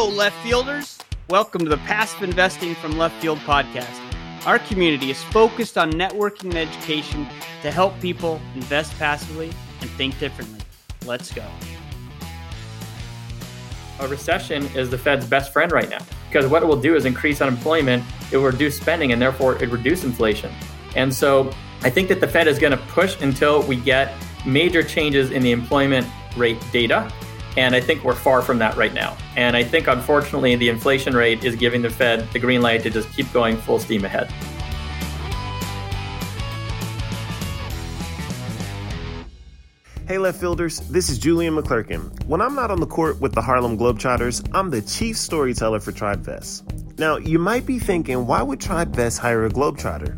Hello, left fielders. Welcome to the Passive Investing from Left Field podcast. Our community is focused on networking and education to help people invest passively and think differently. Let's go. A recession is the Fed's best friend right now because what it will do is increase unemployment, it will reduce spending, and therefore it reduce inflation. And so I think that the Fed is going to push until we get major changes in the employment rate data. And I think we're far from that right now. And I think, unfortunately, the inflation rate is giving the Fed the green light to just keep going full steam ahead. Hey, left fielders, this is Julian McClurkin. When I'm not on the court with the Harlem Globetrotters, I'm the chief storyteller for TribeVest. Now, you might be thinking, why would TribeVest hire a Globetrotter?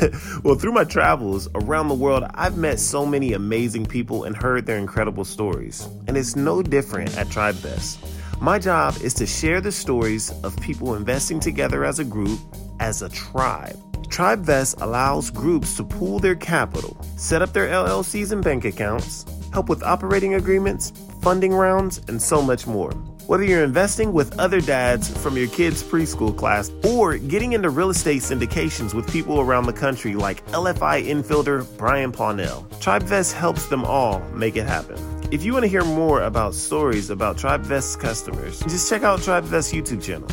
well, through my travels around the world, I've met so many amazing people and heard their incredible stories. And it's no different at TribeVest. My job is to share the stories of people investing together as a group, as a tribe. TribeVest allows groups to pool their capital, set up their LLCs and bank accounts, help with operating agreements, funding rounds, and so much more. Whether you're investing with other dads from your kids' preschool class or getting into real estate syndications with people around the country like LFI infielder Brian Pawnell, TribeVest helps them all make it happen. If you want to hear more about stories about TribeVest's customers, just check out TribeVest's YouTube channel.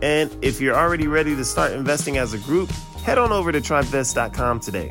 And if you're already ready to start investing as a group, head on over to tribevest.com today.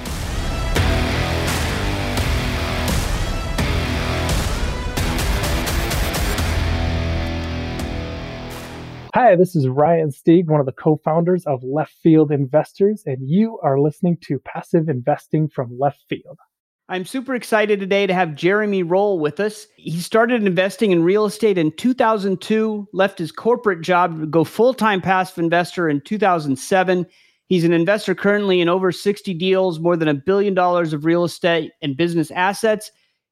Hi, this is Ryan Stieg, one of the co founders of Left Field Investors, and you are listening to Passive Investing from Left Field. I'm super excited today to have Jeremy Roll with us. He started investing in real estate in 2002, left his corporate job to go full time passive investor in 2007. He's an investor currently in over 60 deals, more than a billion dollars of real estate and business assets.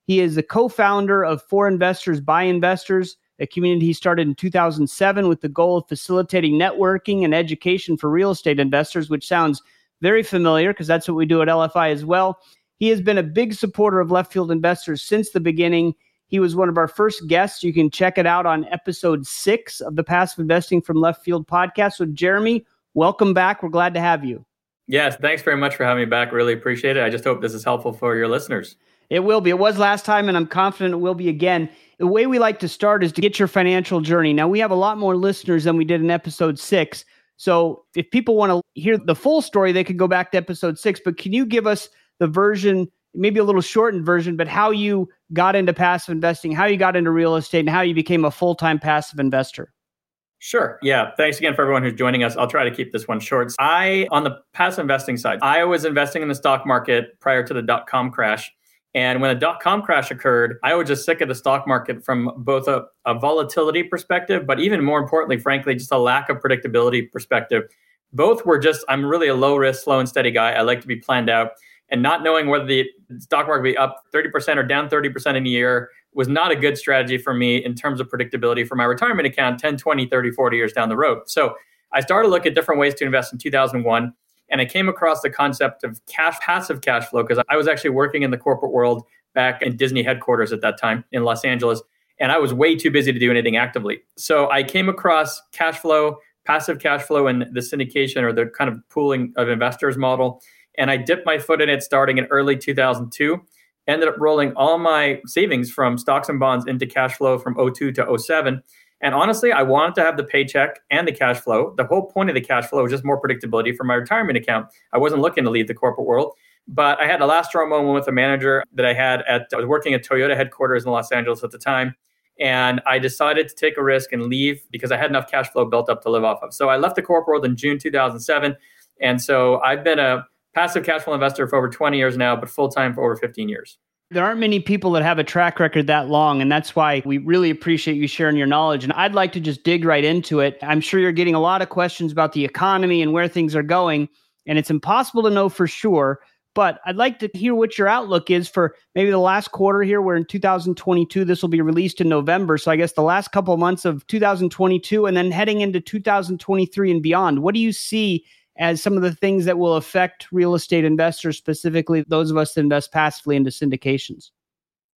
He is the co founder of For Investors by Investors a community started in 2007 with the goal of facilitating networking and education for real estate investors, which sounds very familiar because that's what we do at LFI as well. He has been a big supporter of left field investors since the beginning. He was one of our first guests. You can check it out on episode six of the Passive Investing from Left Field podcast. So, Jeremy, welcome back. We're glad to have you. Yes, thanks very much for having me back. Really appreciate it. I just hope this is helpful for your listeners. It will be. It was last time, and I'm confident it will be again. The way we like to start is to get your financial journey. Now, we have a lot more listeners than we did in episode six. So, if people want to hear the full story, they can go back to episode six. But can you give us the version, maybe a little shortened version, but how you got into passive investing, how you got into real estate, and how you became a full time passive investor? Sure. Yeah. Thanks again for everyone who's joining us. I'll try to keep this one short. I, on the passive investing side, I was investing in the stock market prior to the dot com crash. And when a dot com crash occurred, I was just sick of the stock market from both a, a, volatility perspective, but even more importantly, frankly, just a lack of predictability perspective. Both were just, I'm really a low risk, slow and steady guy. I like to be planned out. And not knowing whether the stock market would be up 30% or down 30% in a year was not a good strategy for me in terms of predictability for my retirement account 10, 20, 30, 40 years down the road. So I started to look at different ways to invest in 2001. And I came across the concept of cash passive cash flow because I was actually working in the corporate world back in Disney headquarters at that time in Los Angeles. And I was way too busy to do anything actively. So I came across cash flow, passive cash flow, and the syndication or the kind of pooling of investors model. And I dipped my foot in it starting in early 2002. Ended up rolling all my savings from stocks and bonds into cash flow from 02 to 07 and honestly, I wanted to have the paycheck and the cash flow. The whole point of the cash flow was just more predictability for my retirement account. I wasn't looking to leave the corporate world. But I had a last straw moment with a manager that I had at, I was working at Toyota headquarters in Los Angeles at the time. And I decided to take a risk and leave because I had enough cash flow built up to live off of. So I left the corporate world in June 2007. And so I've been a passive cash flow investor for over 20 years now, but full time for over 15 years. There aren't many people that have a track record that long, and that's why we really appreciate you sharing your knowledge. And I'd like to just dig right into it. I'm sure you're getting a lot of questions about the economy and where things are going, and it's impossible to know for sure. But I'd like to hear what your outlook is for maybe the last quarter here. We're in 2022. This will be released in November. So I guess the last couple months of 2022 and then heading into 2023 and beyond. What do you see as some of the things that will affect real estate investors, specifically those of us that invest passively into syndications?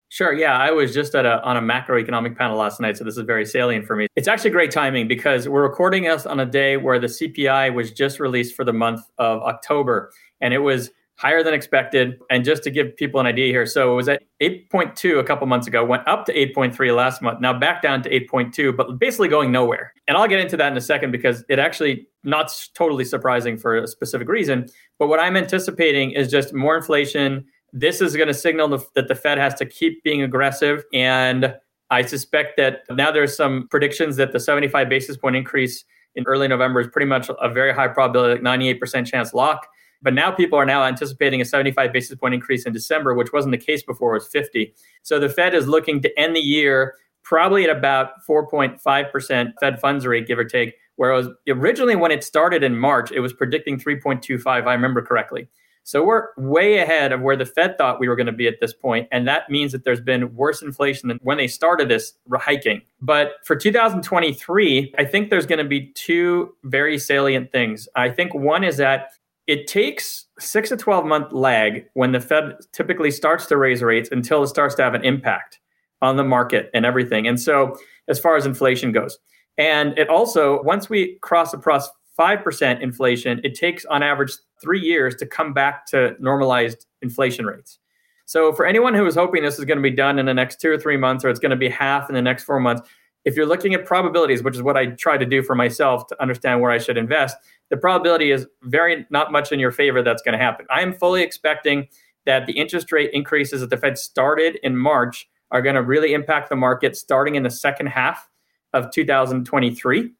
Sure. Yeah, I was just at a, on a macroeconomic panel last night, so this is very salient for me. It's actually great timing because we're recording us on a day where the CPI was just released for the month of October, and it was higher than expected. And just to give people an idea here, so it was at 8.2 a couple months ago, went up to 8.3 last month, now back down to 8.2, but basically going nowhere. And I'll get into that in a second because it actually not totally surprising for a specific reason. But what I'm anticipating is just more inflation. This is going to signal that the Fed has to keep being aggressive. And I suspect that now there's some predictions that the 75 basis point increase in early November is pretty much a very high probability, like 98% chance lock. But now people are now anticipating a 75 basis point increase in December, which wasn't the case before, it was 50. So the Fed is looking to end the year probably at about 4.5% Fed funds rate, give or take, whereas originally when it started in March, it was predicting 3.25, I remember correctly. So we're way ahead of where the Fed thought we were going to be at this point, and that means that there's been worse inflation than when they started this hiking. But for 2023, I think there's going to be two very salient things. I think one is that it takes six to 12 month lag when the Fed typically starts to raise rates until it starts to have an impact on the market and everything. And so, as far as inflation goes, and it also, once we cross across 5% inflation, it takes on average three years to come back to normalized inflation rates. So, for anyone who is hoping this is going to be done in the next two or three months, or it's going to be half in the next four months, if you're looking at probabilities, which is what I try to do for myself to understand where I should invest, the probability is very not much in your favor that's going to happen. I am fully expecting that the interest rate increases that the Fed started in March are going to really impact the market starting in the second half of 2023.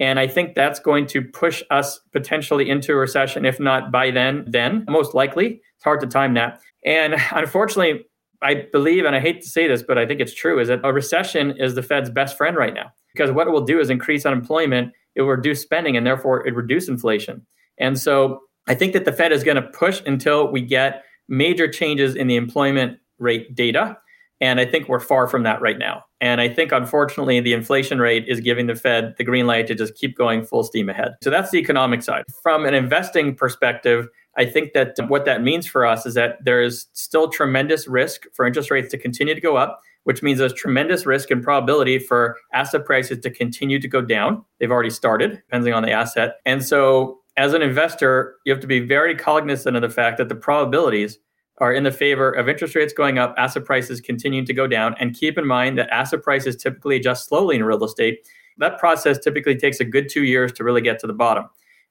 And I think that's going to push us potentially into a recession, if not by then, then most likely. It's hard to time that. And unfortunately, I believe, and I hate to say this, but I think it's true, is that a recession is the Fed's best friend right now. Because what it will do is increase unemployment, it will reduce spending, and therefore it reduce inflation. And so I think that the Fed is going to push until we get major changes in the employment rate data. And I think we're far from that right now. And I think, unfortunately, the inflation rate is giving the Fed the green light to just keep going full steam ahead. So that's the economic side. From an investing perspective, I think that what that means for us is that there is still tremendous risk for interest rates to continue to go up, which means there's tremendous risk and probability for asset prices to continue to go down. They've already started, depending on the asset. And so, as an investor, you have to be very cognizant of the fact that the probabilities are in the favor of interest rates going up, asset prices continuing to go down. And keep in mind that asset prices typically adjust slowly in real estate. That process typically takes a good two years to really get to the bottom.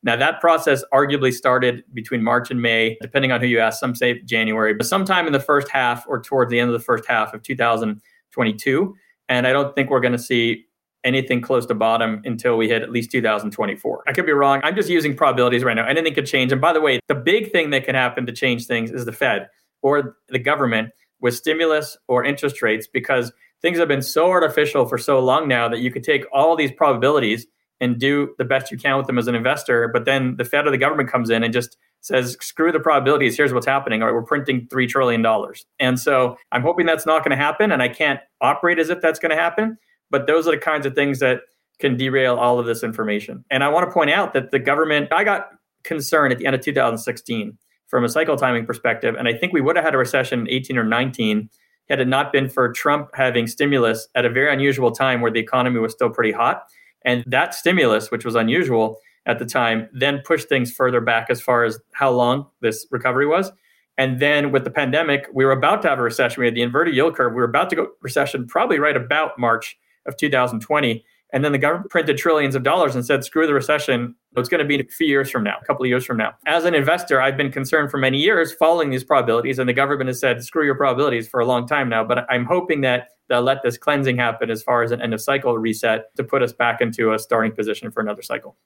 Now, that process arguably started between March and May, depending on who you ask. Some say January, but sometime in the first half or towards the end of the first half of 2022. And I don't think we're going to see anything close to bottom until we hit at least 2024. I could be wrong. I'm just using probabilities right now. Anything could change. And by the way, the big thing that can happen to change things is the Fed or the government with stimulus or interest rates because things have been so artificial for so long now that you could take all these probabilities and do the best you can with them as an investor. But then the Fed or the government comes in and just says, screw the probabilities. Here's what's happening. All right, we're printing $3 trillion. And so I'm hoping that's not going to happen. And I can't operate as if that's going to happen. But those are the kinds of things that can derail all of this information. And I want to point out that the government, I got concerned at the end of 2016 from a cycle timing perspective. And I think we would have had a recession in 18 or 19 had it not been for Trump having stimulus at a very unusual time where the economy was still pretty hot. And that stimulus, which was unusual at the time, then pushed things further back as far as how long this recovery was. And then with the pandemic, we were about to have a recession. We had the inverted yield curve. We were about to go recession probably right about March of 2020. And then the government printed trillions of dollars and said, screw the recession. It's going to be a few years from now, a couple of years from now. As an investor, I've been concerned for many years following these probabilities, and the government has said, screw your probabilities for a long time now. But I'm hoping that they'll let this cleansing happen as far as an end of cycle reset to put us back into a starting position for another cycle.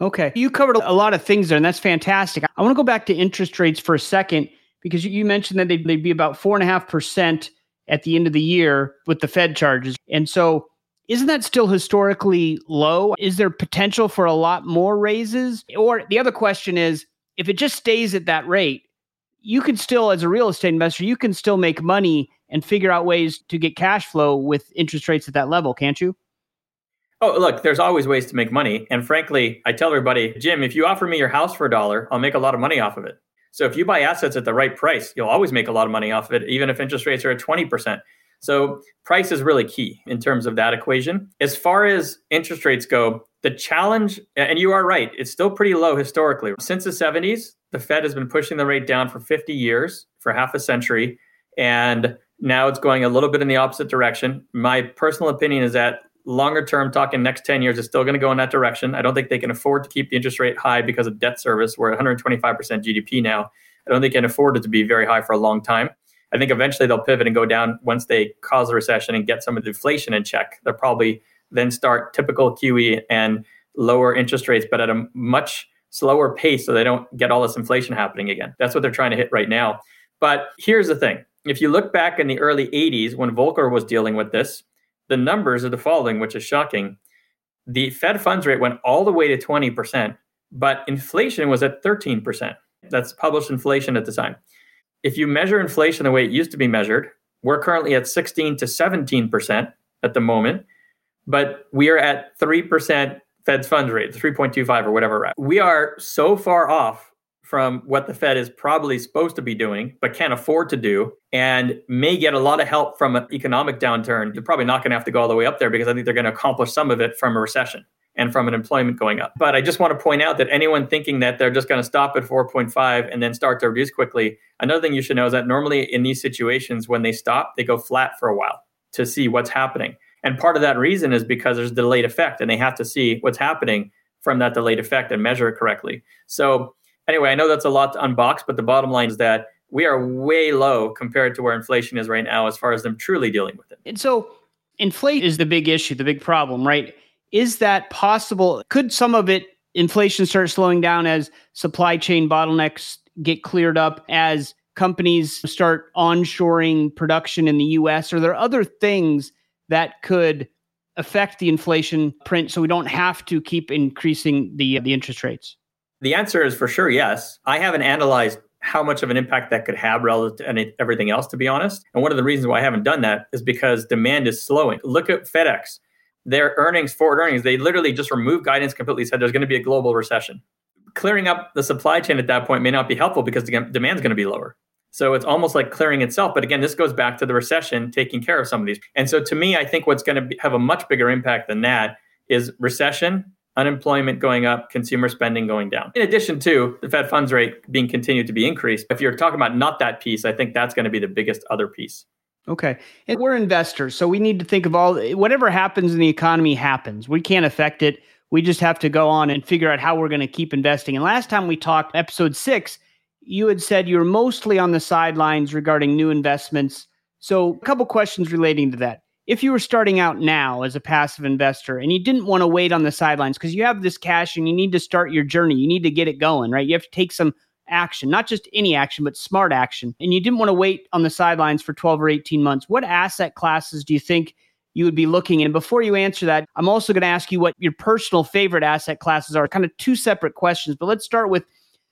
Okay. You covered a lot of things there, and that's fantastic. I want to go back to interest rates for a second because you mentioned that they'd, they'd be about 4.5% at the end of the year with the Fed charges. And so, isn't that still historically low? Is there potential for a lot more raises? Or the other question is if it just stays at that rate, you can still, as a real estate investor, you can still make money and figure out ways to get cash flow with interest rates at that level, can't you? Oh, look, there's always ways to make money. And frankly, I tell everybody, Jim, if you offer me your house for a dollar, I'll make a lot of money off of it. So if you buy assets at the right price, you'll always make a lot of money off of it, even if interest rates are at 20%. So price is really key in terms of that equation. As far as interest rates go, the challenge, and you are right, it's still pretty low historically. Since the 70s, the Fed has been pushing the rate down for 50 years, for half a century. And now it's going a little bit in the opposite direction. My personal opinion is that longer term, talking next 10 years, is still going to go in that direction. I don't think they can afford to keep the interest rate high because of debt service. We're at 125% GDP now. I don't think they can afford it to be very high for a long time. I think eventually they'll pivot and go down once they cause a recession and get some of the inflation in check. They'll probably then start typical QE and lower interest rates, but at a much slower pace so they don't get all this inflation happening again. That's what they're trying to hit right now. But here's the thing if you look back in the early 80s when Volcker was dealing with this, the numbers are the following, which is shocking. The Fed funds rate went all the way to 20%, but inflation was at 13%. That's published inflation at the time. If you measure inflation the way it used to be measured, we're currently at 16 to 17% at the moment, but we are at 3% Fed's funds rate, 3.25 or whatever. We are so far off from what the Fed is probably supposed to be doing, but can't afford to do, and may get a lot of help from an economic downturn. They're probably not going to have to go all the way up there because I think they're going to accomplish some of it from a recession and from an employment going up. But I just want to point out that anyone thinking that they're just going to stop at 4.5 and then start to reduce quickly, another thing you should know is that normally in these situations, when they stop, they go flat for a while to see what's happening. And part of that reason is because there's delayed effect and they have to see what's happening from that delayed effect and measure it correctly. So anyway, I know that's a lot to unbox, but the bottom line is that we are way low compared to where inflation is right now as far as them truly dealing with it. And so inflation is the big issue, the big problem, right? Is that possible? Could some of it inflation start slowing down as supply chain bottlenecks get cleared up as companies start onshoring production in the US? Are there other things that could affect the inflation print so we don't have to keep increasing the the interest rates? The answer is for sure yes. I haven't analyzed how much of an impact that could have relative to any, everything else, to be honest. And one of the reasons why I haven't done that is because demand is slowing. Look at FedEx. Their earnings, forward earnings, they literally just removed guidance completely, said there's going to be a global recession. Clearing up the supply chain at that point may not be helpful because the demand is going to be lower. So it's almost like clearing itself. But again, this goes back to the recession taking care of some of these. And so to me, I think what's going to have a much bigger impact than that is recession unemployment going up, consumer spending going down. In addition to the Fed funds rate being continued to be increased. If you're talking about not that piece, I think that's going to be the biggest other piece. Okay. And we're investors, so we need to think of all whatever happens in the economy happens. We can't affect it. We just have to go on and figure out how we're going to keep investing. And last time we talked, episode 6, you had said you're mostly on the sidelines regarding new investments. So, a couple questions relating to that if you were starting out now as a passive investor and you didn't want to wait on the sidelines because you have this cash and you need to start your journey, you need to get it going, right? You have to take some action, not just any action, but smart action. And you didn't want to wait on the sidelines for 12 or 18 months. What asset classes do you think you would be looking in? Before you answer that, I'm also going to ask you what your personal favorite asset classes are, kind of two separate questions. But let's start with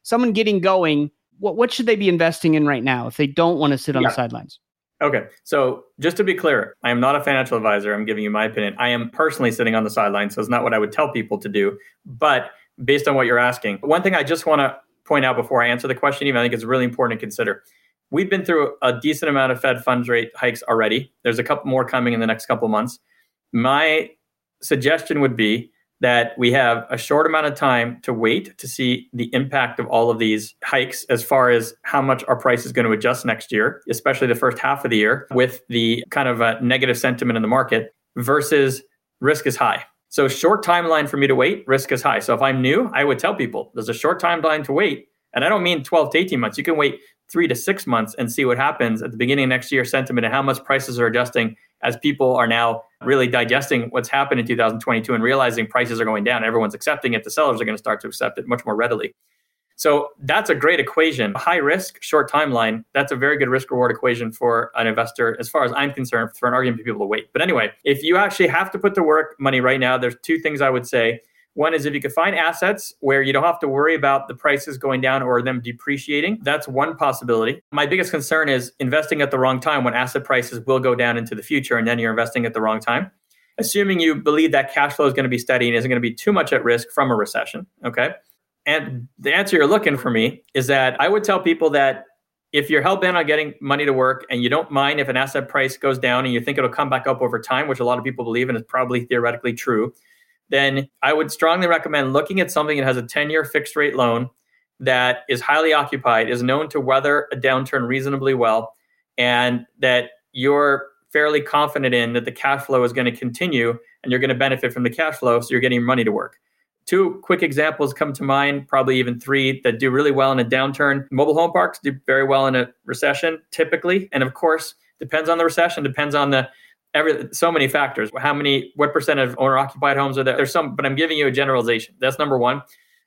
someone getting going. What, what should they be investing in right now if they don't want to sit on yeah. the sidelines? Okay. So just to be clear, I am not a financial advisor. I'm giving you my opinion. I am personally sitting on the sidelines. So it's not what I would tell people to do. But based on what you're asking, one thing I just want to point out before I answer the question, even I think it's really important to consider. We've been through a decent amount of Fed funds rate hikes already. There's a couple more coming in the next couple months. My suggestion would be that we have a short amount of time to wait to see the impact of all of these hikes as far as how much our price is going to adjust next year, especially the first half of the year with the kind of negative sentiment in the market versus risk is high. So short timeline for me to wait, risk is high. So if I'm new, I would tell people there's a short timeline to wait. And I don't mean 12 to 18 months. You can wait three to six months and see what happens at the beginning of next year, sentiment and how much prices are adjusting as people are now really digesting what's happened in 2022 and realizing prices are going down. Everyone's accepting it. The sellers are going to start to accept it much more readily. So that's a great equation. High risk, short timeline. That's a very good risk reward equation for an investor, as far as I'm concerned, for an argument for people to wait. But anyway, if you actually have to put to work money right now, there's two things I would say. One is if you could find assets where you don't have to worry about the prices going down or them depreciating, that's one possibility. My biggest concern is investing at the wrong time when asset prices will go down into the future and then you're investing at the wrong time. Assuming you believe that cash flow is going to be steady and isn't going to be too much at risk from a recession, okay? And the answer you're looking for me is that I would tell people that if you're hell bent on getting money to work and you don't mind if an asset price goes down and you think it'll come back up over time, which a lot of people believe and is probably theoretically true, then I would strongly recommend looking at something that has a 10 year fixed rate loan that is highly occupied, is known to weather a downturn reasonably well, and that you're fairly confident in that the cash flow is going to continue and you're going to benefit from the cash flow. So you're getting money to work. Two quick examples come to mind, probably even three that do really well in a downturn. Mobile home parks do very well in a recession, typically. And of course, depends on the recession, depends on the every so many factors. How many, what percent of owner occupied homes are there? There's some, but I'm giving you a generalization. That's number one.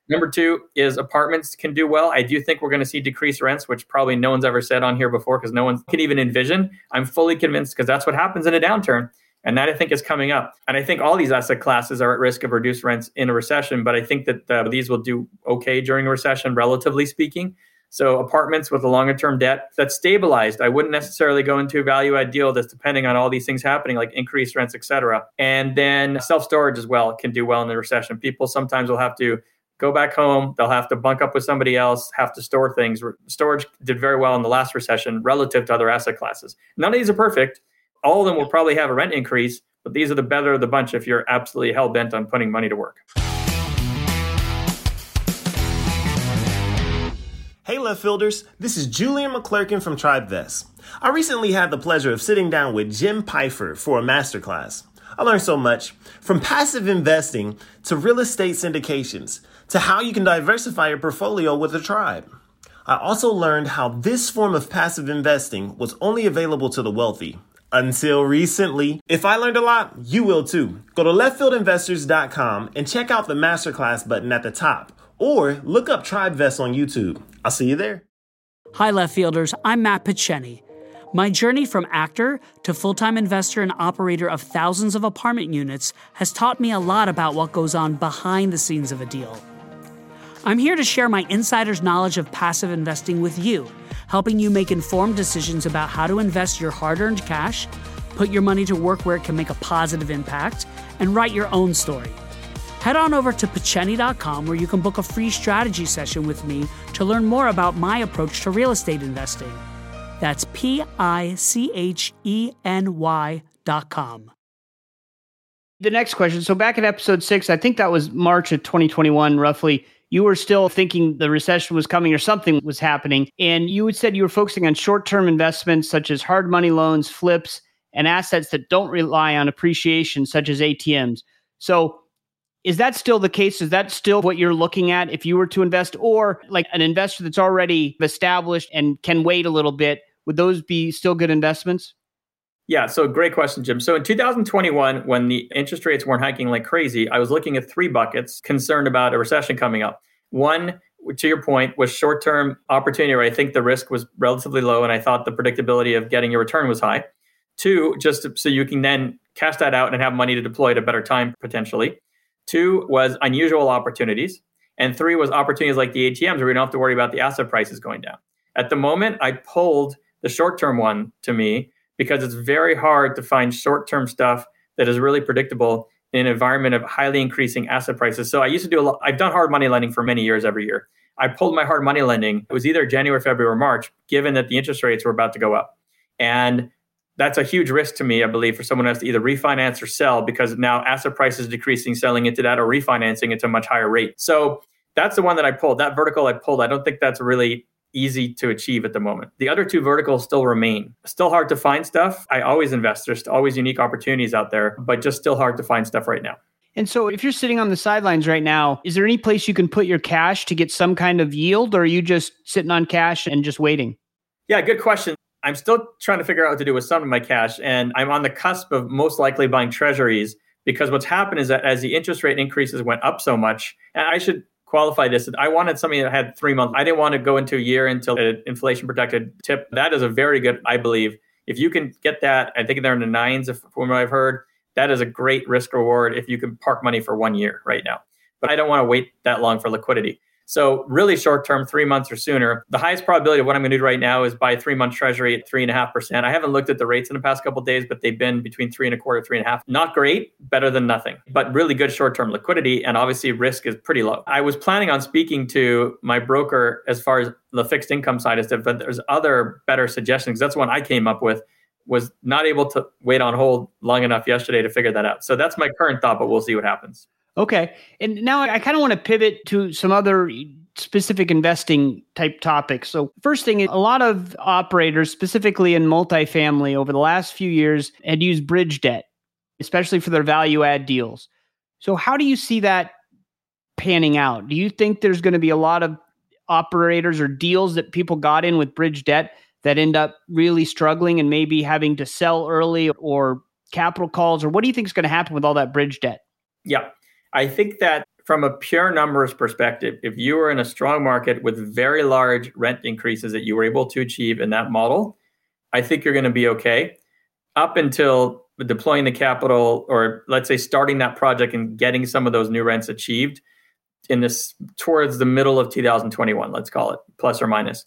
Number two is apartments can do well. I do think we're going to see decreased rents, which probably no one's ever said on here before because no one can even envision. I'm fully convinced because that's what happens in a downturn. And that I think is coming up. And I think all these asset classes are at risk of reduced rents in a recession, but I think that uh, these will do okay during a recession, relatively speaking. So apartments with a longer term debt that's stabilized. I wouldn't necessarily go into a value add deal that's depending on all these things happening, like increased rents, et cetera. And then self storage as well can do well in the recession. People sometimes will have to go back home. They'll have to bunk up with somebody else, have to store things. Storage did very well in the last recession relative to other asset classes. None of these are perfect. All of them will probably have a rent increase, but these are the better of the bunch if you're absolutely hell bent on putting money to work. Hey, left fielders, this is Julian McClurkin from TribeVest. I recently had the pleasure of sitting down with Jim Pfeiffer for a masterclass. I learned so much from passive investing to real estate syndications to how you can diversify your portfolio with a tribe. I also learned how this form of passive investing was only available to the wealthy until recently. If I learned a lot, you will too. Go to leftfieldinvestors.com and check out the masterclass button at the top or look up TribeVest on YouTube. I'll see you there. Hi, left fielders. I'm Matt Picheny. My journey from actor to full time investor and operator of thousands of apartment units has taught me a lot about what goes on behind the scenes of a deal. I'm here to share my insider's knowledge of passive investing with you, helping you make informed decisions about how to invest your hard earned cash, put your money to work where it can make a positive impact, and write your own story. Head on over to Picheny.com where you can book a free strategy session with me to learn more about my approach to real estate investing. That's P I C H E N Y.com. The next question. So, back in episode six, I think that was March of 2021, roughly. You were still thinking the recession was coming or something was happening. And you had said you were focusing on short term investments such as hard money loans, flips, and assets that don't rely on appreciation, such as ATMs. So, is that still the case? Is that still what you're looking at if you were to invest, or like an investor that's already established and can wait a little bit? Would those be still good investments? Yeah, so great question, Jim. So in 2021, when the interest rates weren't hiking like crazy, I was looking at three buckets concerned about a recession coming up. One, to your point, was short term opportunity where I think the risk was relatively low and I thought the predictability of getting your return was high. Two, just so you can then cash that out and have money to deploy at a better time potentially. Two was unusual opportunities. And three was opportunities like the ATMs where we don't have to worry about the asset prices going down. At the moment, I pulled the short term one to me because it's very hard to find short term stuff that is really predictable in an environment of highly increasing asset prices. So I used to do a lot, I've done hard money lending for many years every year. I pulled my hard money lending. It was either January, February, or March, given that the interest rates were about to go up. And that's a huge risk to me, I believe, for someone who has to either refinance or sell because now asset prices decreasing, selling into that, or refinancing at a much higher rate. So that's the one that I pulled. That vertical I pulled. I don't think that's really easy to achieve at the moment. The other two verticals still remain. Still hard to find stuff. I always invest. There's always unique opportunities out there, but just still hard to find stuff right now. And so, if you're sitting on the sidelines right now, is there any place you can put your cash to get some kind of yield, or are you just sitting on cash and just waiting? Yeah, good question. I'm still trying to figure out what to do with some of my cash. And I'm on the cusp of most likely buying treasuries because what's happened is that as the interest rate increases went up so much, and I should qualify this. I wanted something that had three months. I didn't want to go into a year until an inflation protected tip. That is a very good, I believe. If you can get that, I think they're in the nines if, from what I've heard. That is a great risk reward if you can park money for one year right now. But I don't want to wait that long for liquidity. So really short term, three months or sooner. The highest probability of what I'm going to do right now is buy three month treasury at three and a half percent. I haven't looked at the rates in the past couple days, but they've been between three and a quarter, three and a half. Not great, better than nothing, but really good short term liquidity. And obviously risk is pretty low. I was planning on speaking to my broker as far as the fixed income side is, but there's other better suggestions. That's one I came up with was not able to wait on hold long enough yesterday to figure that out. So that's my current thought, but we'll see what happens. Okay. And now I kind of want to pivot to some other specific investing type topics. So, first thing, a lot of operators, specifically in multifamily, over the last few years had used bridge debt, especially for their value add deals. So, how do you see that panning out? Do you think there's going to be a lot of operators or deals that people got in with bridge debt that end up really struggling and maybe having to sell early or capital calls? Or what do you think is going to happen with all that bridge debt? Yeah. I think that from a pure numbers perspective, if you were in a strong market with very large rent increases that you were able to achieve in that model, I think you're going to be okay. Up until deploying the capital or let's say starting that project and getting some of those new rents achieved in this towards the middle of 2021, let's call it plus or minus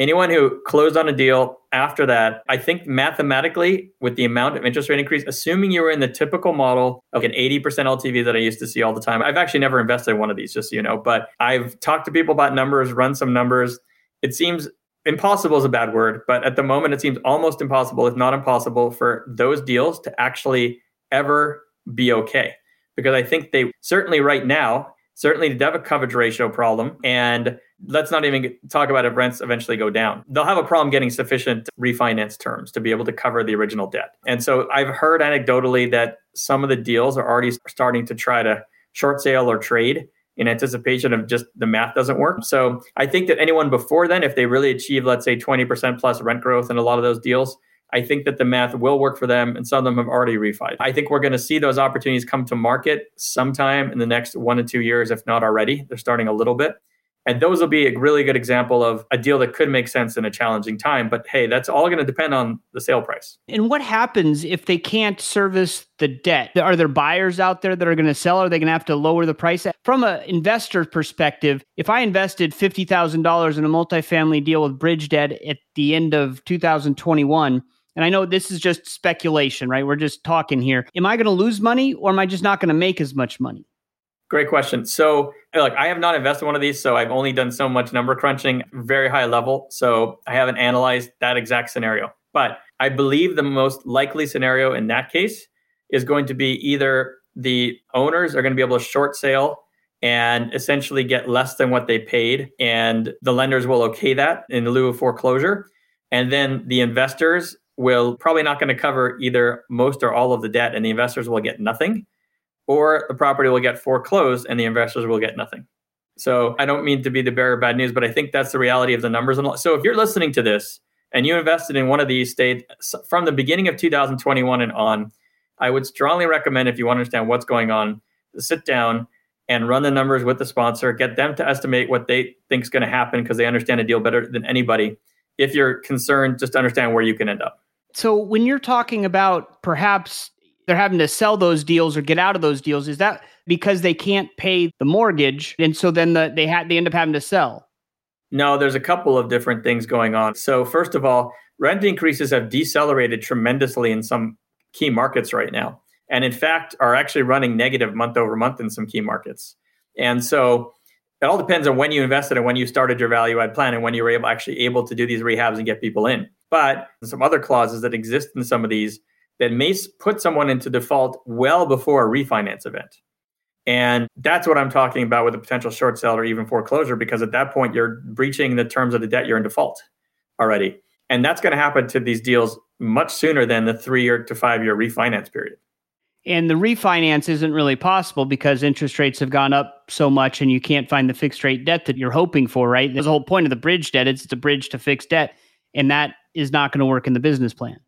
anyone who closed on a deal after that, I think mathematically, with the amount of interest rate increase, assuming you were in the typical model of an 80% LTV that I used to see all the time, I've actually never invested in one of these, just so you know, but I've talked to people about numbers, run some numbers. It seems impossible is a bad word, but at the moment, it seems almost impossible, if not impossible, for those deals to actually ever be okay. Because I think they certainly right now, certainly the debt coverage ratio problem. And let's not even talk about if rents eventually go down. They'll have a problem getting sufficient refinance terms to be able to cover the original debt. And so I've heard anecdotally that some of the deals are already starting to try to short sale or trade in anticipation of just the math doesn't work. So I think that anyone before then, if they really achieve, let's say 20% plus rent growth in a lot of those deals, I think that the math will work for them, and some of them have already refied. I think we're going to see those opportunities come to market sometime in the next one to two years, if not already. They're starting a little bit. And those will be a really good example of a deal that could make sense in a challenging time. But hey, that's all going to depend on the sale price. And what happens if they can't service the debt? Are there buyers out there that are going to sell? Are they going to have to lower the price? From an investor perspective, if I invested $50,000 in a multifamily deal with bridge debt at the end of 2021, and I know this is just speculation, right? We're just talking here. Am I going to lose money or am I just not going to make as much money? Great question. So, look, I have not invested in one of these, so I've only done so much number crunching, very high level. So, I haven't analyzed that exact scenario. But I believe the most likely scenario in that case is going to be either the owners are going to be able to short sale and essentially get less than what they paid, and the lenders will okay that in lieu of foreclosure. And then the investors will probably not going to cover either most or all of the debt, and the investors will get nothing or the property will get foreclosed and the investors will get nothing. So I don't mean to be the bearer of bad news, but I think that's the reality of the numbers. So if you're listening to this and you invested in one of these states from the beginning of 2021 and on, I would strongly recommend if you want to understand what's going on, sit down and run the numbers with the sponsor, get them to estimate what they think is going to happen because they understand a deal better than anybody. If you're concerned, just understand where you can end up. So when you're talking about perhaps they're having to sell those deals or get out of those deals is that because they can't pay the mortgage and so then the, they had they end up having to sell? No there's a couple of different things going on. So first of all rent increases have decelerated tremendously in some key markets right now and in fact are actually running negative month over month in some key markets. And so it all depends on when you invested and when you started your value add plan and when you were able actually able to do these rehabs and get people in. But some other clauses that exist in some of these that may put someone into default well before a refinance event. And that's what I'm talking about with a potential short sale or even foreclosure, because at that point, you're breaching the terms of the debt, you're in default already. And that's going to happen to these deals much sooner than the three year to five year refinance period. And the refinance isn't really possible because interest rates have gone up so much and you can't find the fixed rate debt that you're hoping for, right? There's the whole point of the bridge debt. It's the bridge to fixed debt. And that is not going to work in the business plan.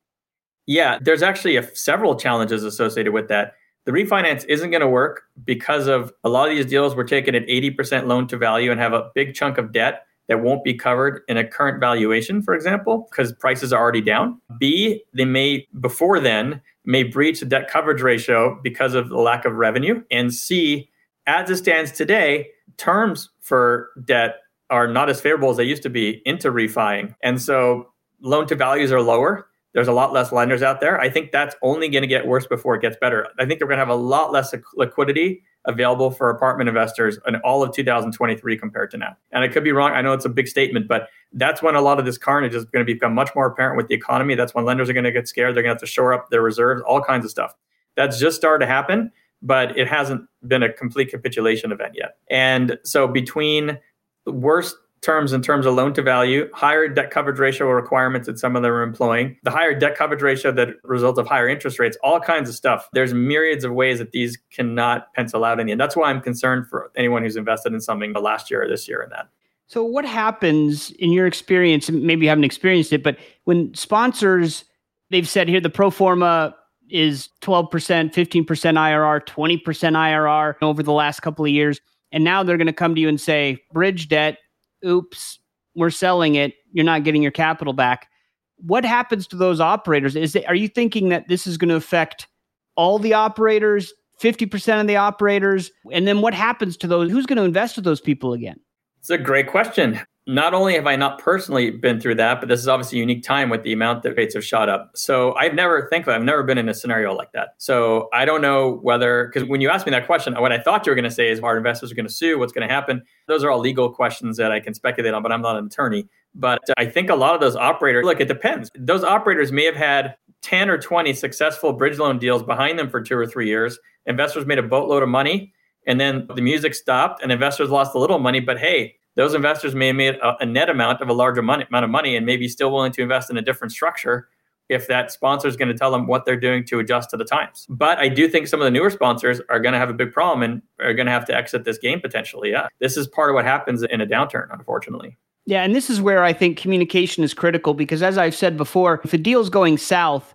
Yeah, there's actually a, several challenges associated with that. The refinance isn't going to work because of a lot of these deals were taken at 80% loan to value and have a big chunk of debt that won't be covered in a current valuation, for example, because prices are already down. B, they may, before then, may breach the debt coverage ratio because of the lack of revenue. And C, as it stands today, terms for debt are not as favorable as they used to be into refining. And so loan to values are lower. There's a lot less lenders out there. I think that's only going to get worse before it gets better. I think we're going to have a lot less liquidity available for apartment investors in all of 2023 compared to now. And I could be wrong. I know it's a big statement, but that's when a lot of this carnage is going to become much more apparent with the economy. That's when lenders are going to get scared. They're going to have to shore up their reserves, all kinds of stuff. That's just started to happen, but it hasn't been a complete capitulation event yet. And so between the worst terms in terms of loan to value, higher debt coverage ratio requirements that some of them are employing, the higher debt coverage ratio that results of higher interest rates, all kinds of stuff. There's myriads of ways that these cannot pencil out in the end. That's why I'm concerned for anyone who's invested in something the last year or this year and that. So what happens in your experience, maybe you haven't experienced it, but when sponsors they've said here the pro forma is 12%, 15% IRR, 20% IRR over the last couple of years. And now they're going to come to you and say, bridge debt, oops, we're selling it, you're not getting your capital back. What happens to those operators? Is are you thinking that this is going to affect all the operators, 50% of the operators? And then what happens to those? Who's going to invest with those people again? It's a great question not only have I not personally been through that, but this is obviously a unique time with the amount that rates have shot up. So I've never, think thankfully, I've never been in a scenario like that. So I don't know whether, because when you asked me that question, what I thought you were going to say is, are investors are going to sue? What's going to happen? Those are all legal questions that I can speculate on, but I'm not an attorney. But I think a lot of those operators, look, it depends. Those operators may have had 10 or 20 successful bridge loan deals behind them for two or three years. Investors made a boatload of money, and then the music stopped, and investors lost a little money. But hey, those investors may have made a, a net amount of a larger money, amount of money and maybe still willing to invest in a different structure if that sponsor is going to tell them what they're doing to adjust to the times. But I do think some of the newer sponsors are going to have a big problem and are going to have to exit this game potentially. Yeah. This is part of what happens in a downturn, unfortunately. Yeah. And this is where I think communication is critical because, as I've said before, if a deal's going south,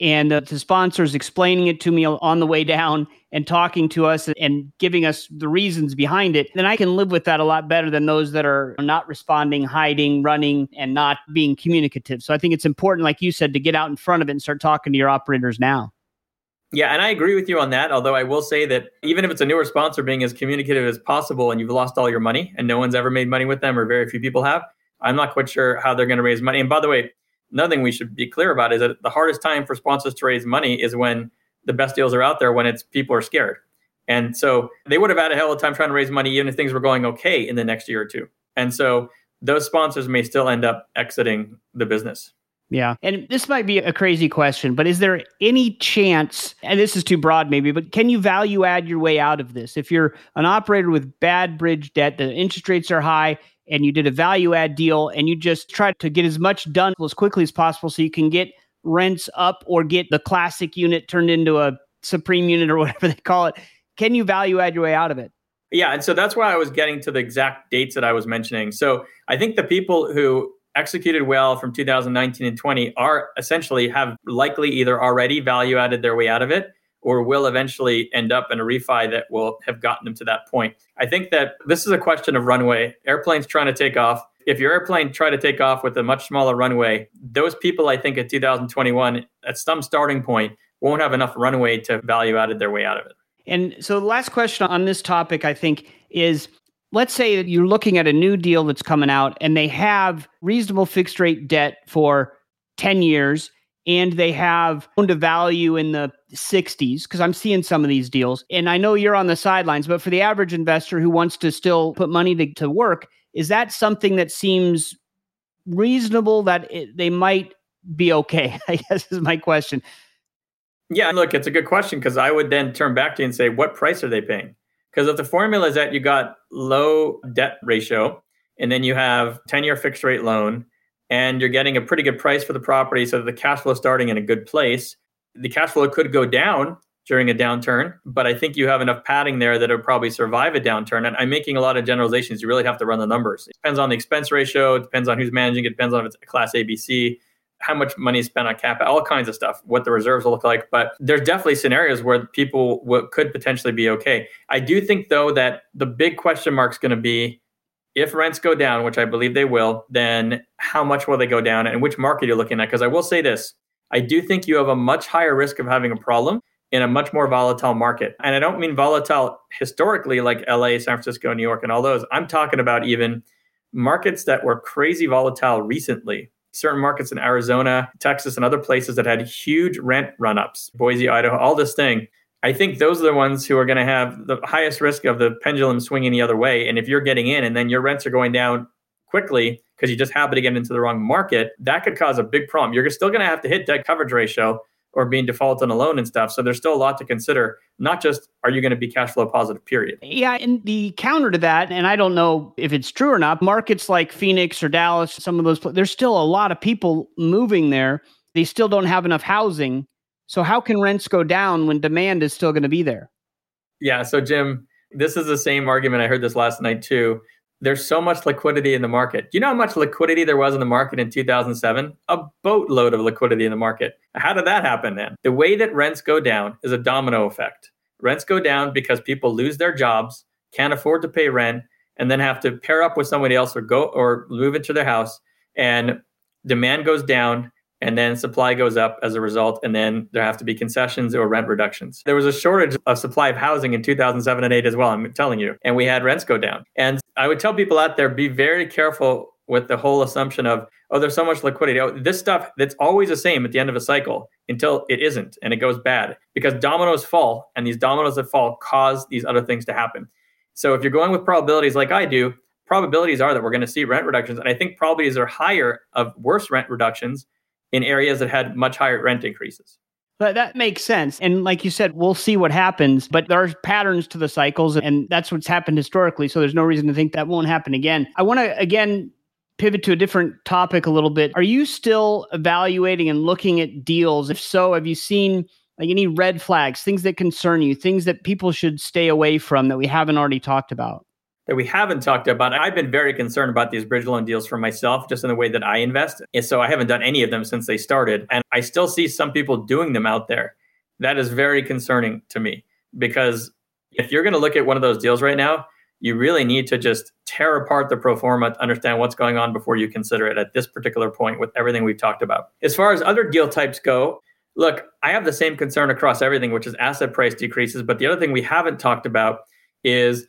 and uh, the sponsors explaining it to me on the way down and talking to us and giving us the reasons behind it, then I can live with that a lot better than those that are not responding, hiding, running, and not being communicative. So I think it's important, like you said, to get out in front of it and start talking to your operators now. Yeah, and I agree with you on that. Although I will say that even if it's a newer sponsor being as communicative as possible and you've lost all your money and no one's ever made money with them or very few people have, I'm not quite sure how they're going to raise money. And by the way, another thing we should be clear about is that the hardest time for sponsors to raise money is when the best deals are out there when it's people are scared. And so they would have had a hell of a time trying to raise money even if things were going okay in the next year or two. And so those sponsors may still end up exiting the business. Yeah. And this might be a crazy question, but is there any chance, and this is too broad maybe, but can you value add your way out of this? If you're an operator with bad bridge debt, the interest rates are high, and you did a value add deal and you just tried to get as much done as quickly as possible so you can get rents up or get the classic unit turned into a supreme unit or whatever they call it. Can you value add your way out of it? Yeah and so that's why i was getting to the exact dates that i was mentioning. So i think the people who executed well from 2019 and 20 are essentially have likely either already value added their way out of it or will eventually end up in a refi that will have gotten them to that point. I think that this is a question of runway. Airplanes trying to take off. If your airplane try to take off with a much smaller runway, those people I think in 2021 at some starting point won't have enough runway to value added their way out of it. And so the last question on this topic I think is let's say that you're looking at a new deal that's coming out and they have reasonable fixed rate debt for 10 years and they have owned a value in the 60s because I'm seeing some of these deals. And I know you're on the sidelines, but for the average investor who wants to still put money to, to work, is that something that seems reasonable that it, they might be okay? I guess is my question. Yeah, look, it's a good question because I would then turn back to you and say, what price are they paying? Because if the formula is that you got low debt ratio and then you have 10 year fixed rate loan and you're getting a pretty good price for the property so the cash flow is starting in a good place. The cash flow could go down during a downturn but i think you have enough padding there that it'll probably survive a downturn. And i'm making a lot of generalizations. You really have to run the numbers. It depends on the expense ratio. It depends on who's managing it. Depends on if it's class abc how much money is spent on cap, all kinds of stuff, what the reserves look like. But there's definitely scenarios where people w- could potentially be okay. I do think, though, that the big question mark is going to be if rents go down, which I believe they will, then how much will they go down and which market you're looking at? Because I will say this I do think you have a much higher risk of having a problem in a much more volatile market. And I don't mean volatile historically like LA, San Francisco, New York, and all those. I'm talking about even markets that were crazy volatile recently certain markets in Arizona, Texas, and other places that had huge rent run ups, Boise, Idaho, all this thing. I think those are the ones who are going to have the highest risk of the pendulum swinging the other way. And if you're getting in and then your rents are going down quickly because you just happen to get into the wrong market, that could cause a big problem. You're still going to have to hit debt coverage ratio or being default on a loan and stuff. So there's still a lot to consider. Not just are you going to be cash flow positive, period. Yeah. And the counter to that, and I don't know if it's true or not, markets like Phoenix or Dallas, some of those, there's still a lot of people moving there. They still don't have enough housing. So how can rents go down when demand is still going to be there? Yeah. So, Jim, this is the same argument. I heard this last night too there's so much liquidity in the market. Do you know how much liquidity there was in the market in 2007? A boatload of liquidity in the market. How did that happen then? The way that rents go down is a domino effect. Rents go down because people lose their jobs, can't afford to pay rent, and then have to pair up with somebody else or go or move into their house and demand goes down and then supply goes up as a result and then there have to be concessions or rent reductions. There was a shortage of supply of housing in 2007 and 8 as well i'm telling you and we had rents go down. And i would tell people out there be very careful with the whole assumption of oh there's so much liquidity. Oh, this stuff that's always the same at the end of a cycle until it isn't and it goes bad because dominoes fall and these dominoes that fall cause these other things to happen. So if you're going with probabilities like i do probabilities are that we're going to see rent reductions and i think probabilities are higher of worse rent reductions in areas that had much higher rent increases. But that makes sense. And like you said, we'll see what happens, but there are patterns to the cycles, and that's what's happened historically. So there's no reason to think that won't happen again. I want to, again, pivot to a different topic a little bit. Are you still evaluating and looking at deals? If so, have you seen like any red flags, things that concern you, things that people should stay away from that we haven't already talked about? That we haven't talked about. I've been very concerned about these bridge loan deals for myself, just in the way that I invest. And so I haven't done any of them since they started. And I still see some people doing them out there. That is very concerning to me because if you're going to look at one of those deals right now, you really need to just tear apart the pro forma to understand what's going on before you consider it at this particular point with everything we've talked about. As far as other deal types go, look, I have the same concern across everything, which is asset price decreases. But the other thing we haven't talked about is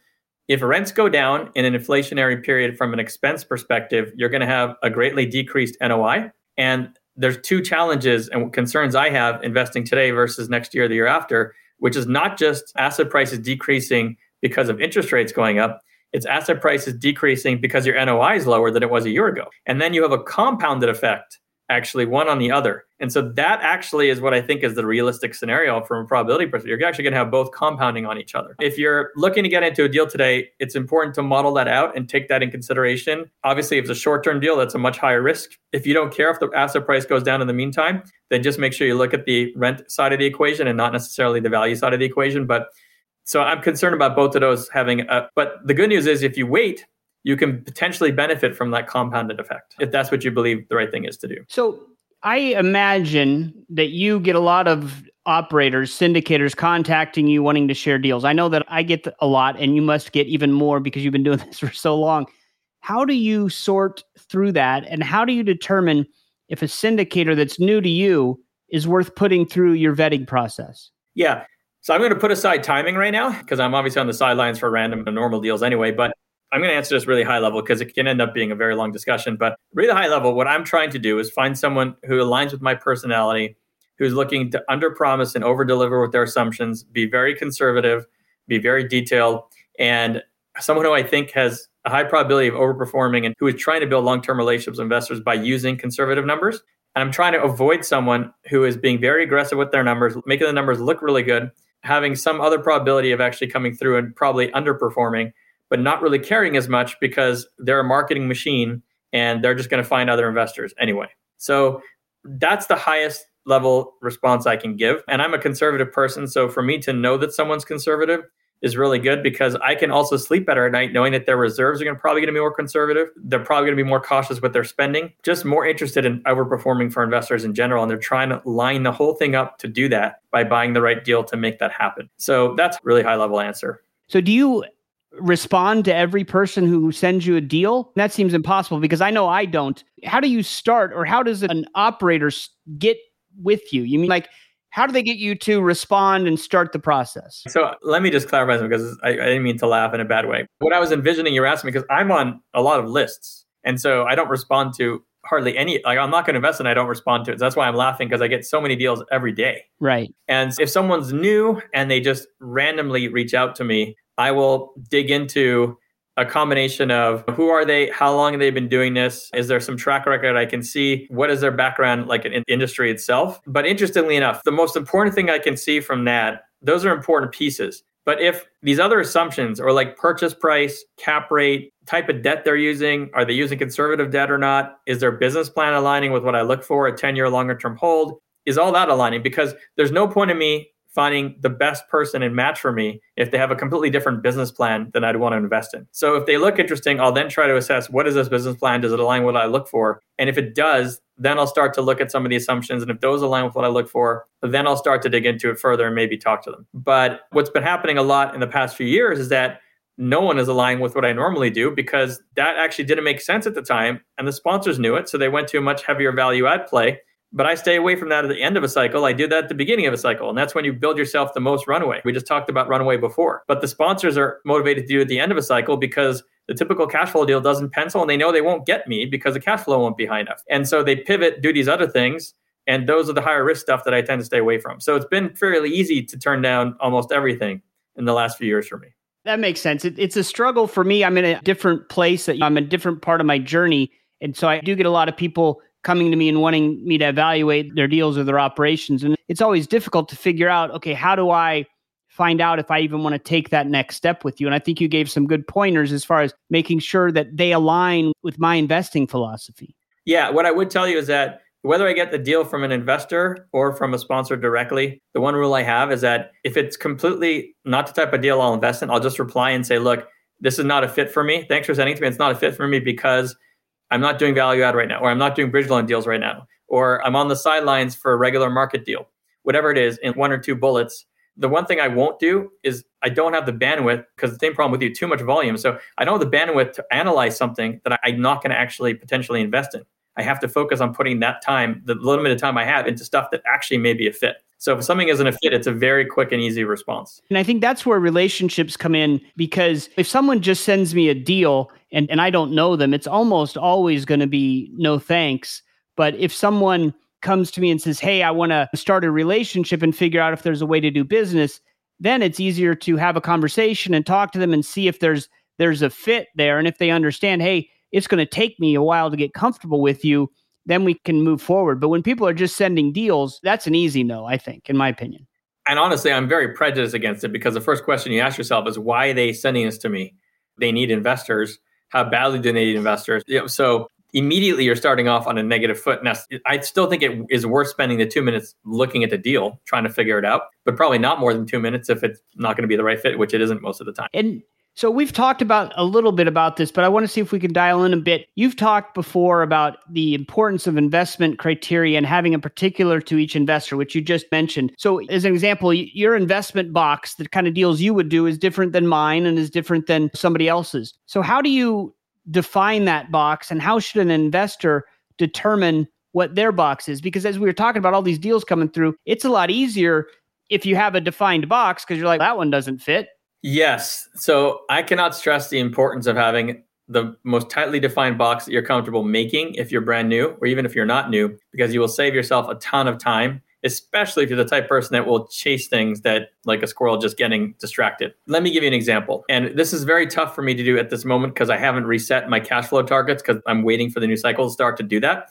if rents go down in an inflationary period from an expense perspective, you're going to have a greatly decreased NOI. And there's two challenges and concerns I have investing today versus next year, the year after, which is not just asset prices decreasing because of interest rates going up. It's asset prices decreasing because your NOI is lower than it was a year ago. And then you have a compounded effect actually one on the other. And so that actually is what I think is the realistic scenario from a probability perspective. You're actually going to have both compounding on each other. If you're looking to get into a deal today, it's important to model that out and take that in consideration. Obviously, if it's a short term deal, that's a much higher risk. If you don't care if the asset price goes down in the meantime, then just make sure you look at the rent side of the equation and not necessarily the value side of the equation. But so I'm concerned about both of those having a, but the good news is if you wait, you can potentially benefit from that compounded effect if that's what you believe the right thing is to do. So I imagine that you get a lot of operators, syndicators contacting you wanting to share deals. I know that I get a lot and you must get even more because you've been doing this for so long. How do you sort through that and how do you determine if a syndicator that's new to you is worth putting through your vetting process? Yeah. So I'm going to put aside timing right now because I'm obviously on the sidelines for random and normal deals anyway. But I'm going to answer this really high level because it can end up being a very long discussion. But really high level, what I'm trying to do is find someone who aligns with my personality, who's looking to under promise and over deliver with their assumptions, be very conservative, be very detailed, and someone who I think has a high probability of overperforming and who is trying to build long term relationships with investors by using conservative numbers. And I'm trying to avoid someone who is being very aggressive with their numbers, making the numbers look really good, having some other probability of actually coming through and probably underperforming but not really caring as much because they're a marketing machine and they're just going to find other investors anyway. So that's the highest level response I can give. And I'm a conservative person. So for me to know that someone's conservative is really good because I can also sleep better at night knowing that their reserves are going to probably going to be more conservative. They're probably going to be more cautious with their spending, just more interested in overperforming for investors in general. And they're trying to line the whole thing up to do that by buying the right deal to make that happen. So that's really high level answer. So do you respond to every person who sends you a deal? That seems impossible because I know I don't. How do you start or how does an operator get with you? You mean like how do they get you to respond and start the process? So let me just clarify something because I, I didn't mean to laugh in a bad way. What I was envisioning, you're asking me because I'm on a lot of lists. And so I don't respond to hardly any like i'm not going to invest and i don't respond to it so that's why i'm laughing because i get so many deals every day right and if someone's new and they just randomly reach out to me i will dig into a combination of who are they, how long have they been doing this, is there some track record I can see, what is their background like in industry itself. But interestingly enough, the most important thing I can see from that, those are important pieces. But if these other assumptions or like purchase price, cap rate, type of debt they're using, are they using conservative debt or not? Is their business plan aligning with what I look for, a 10 year longer term hold? Is all that aligning? Because there's no point in me finding the best person and match for me if they have a completely different business plan than I'd want to invest in. So if they look interesting, I'll then try to assess what is this business plan? Does it align with what I look for? And if it does, then I'll start to look at some of the assumptions. And if those align with what I look for, then I'll start to dig into it further and maybe talk to them. But what's been happening a lot in the past few years is that no one is aligned with what I normally do because that actually didn't make sense at the time. And the sponsors knew it. So they went to a much heavier value add play. But I stay away from that at the end of a cycle. I do that at the beginning of a cycle. And that's when you build yourself the most runway. We just talked about runway before. But the sponsors are motivated to do at the end of a cycle because the typical cash flow deal doesn't pencil and they know they won't get me because the cash flow won't be high enough. And so they pivot, do these other things. And those are the higher risk stuff that I tend to stay away from. So it's been fairly easy to turn down almost everything in the last few years for me. That makes sense. It, it's a struggle for me. I'm in a different place. That I'm a different part of my journey. And so I do get a lot of people coming to me and wanting me to evaluate their deals or their operations. And it's always difficult to figure out, okay, how do I find out if I even want to take that next step with you? And I think you gave some good pointers as far as making sure that they align with my investing philosophy. Yeah, what I would tell you is that whether I get the deal from an investor or from a sponsor directly, the one rule I have is that if it's completely not the type of deal I'll invest in, I'll just reply and say, look, this is not a fit for me. Thanks for sending it to me. It's not a fit for me because I'm not doing value add right now, or I'm not doing bridge loan deals right now, or I'm on the sidelines for a regular market deal, whatever it is, in one or two bullets. The one thing I won't do is I don't have the bandwidth because the same problem with you, too much volume. So I don't have the bandwidth to analyze something that I'm not going to actually potentially invest in. I have to focus on putting that time, the limited time I have, into stuff that actually may be a fit. So if something isn't a fit, it's a very quick and easy response. And I think that's where relationships come in because if someone just sends me a deal and, and I don't know them, it's almost always going to be no thanks. But if someone comes to me and says, Hey, I want to start a relationship and figure out if there's a way to do business, then it's easier to have a conversation and talk to them and see if there's there's a fit there. And if they understand, hey, it's going to take me a while to get comfortable with you, then we can move forward. But when people are just sending deals, that's an easy no, I think, in my opinion. And honestly, I'm very prejudiced against it because the first question you ask yourself is why are they sending this to me? They need investors. How badly do they need investors? You know, so immediately you're starting off on a negative foot. Now, I still think it is worth spending the two minutes looking at the deal, trying to figure it out, but probably not more than two minutes if it's not going to be the right fit, which it isn't most of the time. And so we've talked about a little bit about this, but I want to see if we can dial in a bit. You've talked before about the importance of investment criteria and having a particular to each investor, which you just mentioned. So as an example, your investment box, the kind of deals you would do is different than mine and is different than somebody else's. So how do you define that box and how should an investor determine what their box is? Because as we were talking about all these deals coming through, it's a lot easier if you have a defined box because you're like, that one doesn't fit Yes. So I cannot stress the importance of having the most tightly defined box that you're comfortable making if you're brand new or even if you're not new, because you will save yourself a ton of time, especially if you're the type person that will chase things that like a squirrel just getting distracted. Let me give you an example. And this is very tough for me to do at this moment because I haven't reset my cash flow targets because I'm waiting for the new cycle to start to do that.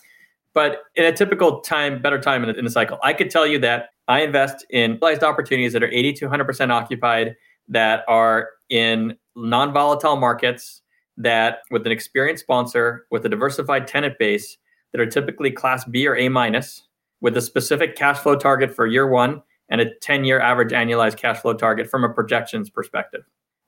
But in a typical time, better time in the, cycle, I could tell you that I invest in realized opportunities that are 80 to 100% occupied that are in non volatile markets that, with an experienced sponsor, with a diversified tenant base, that are typically class B or A minus, with a specific cash flow target for year one and a 10 year average annualized cash flow target from a projections perspective.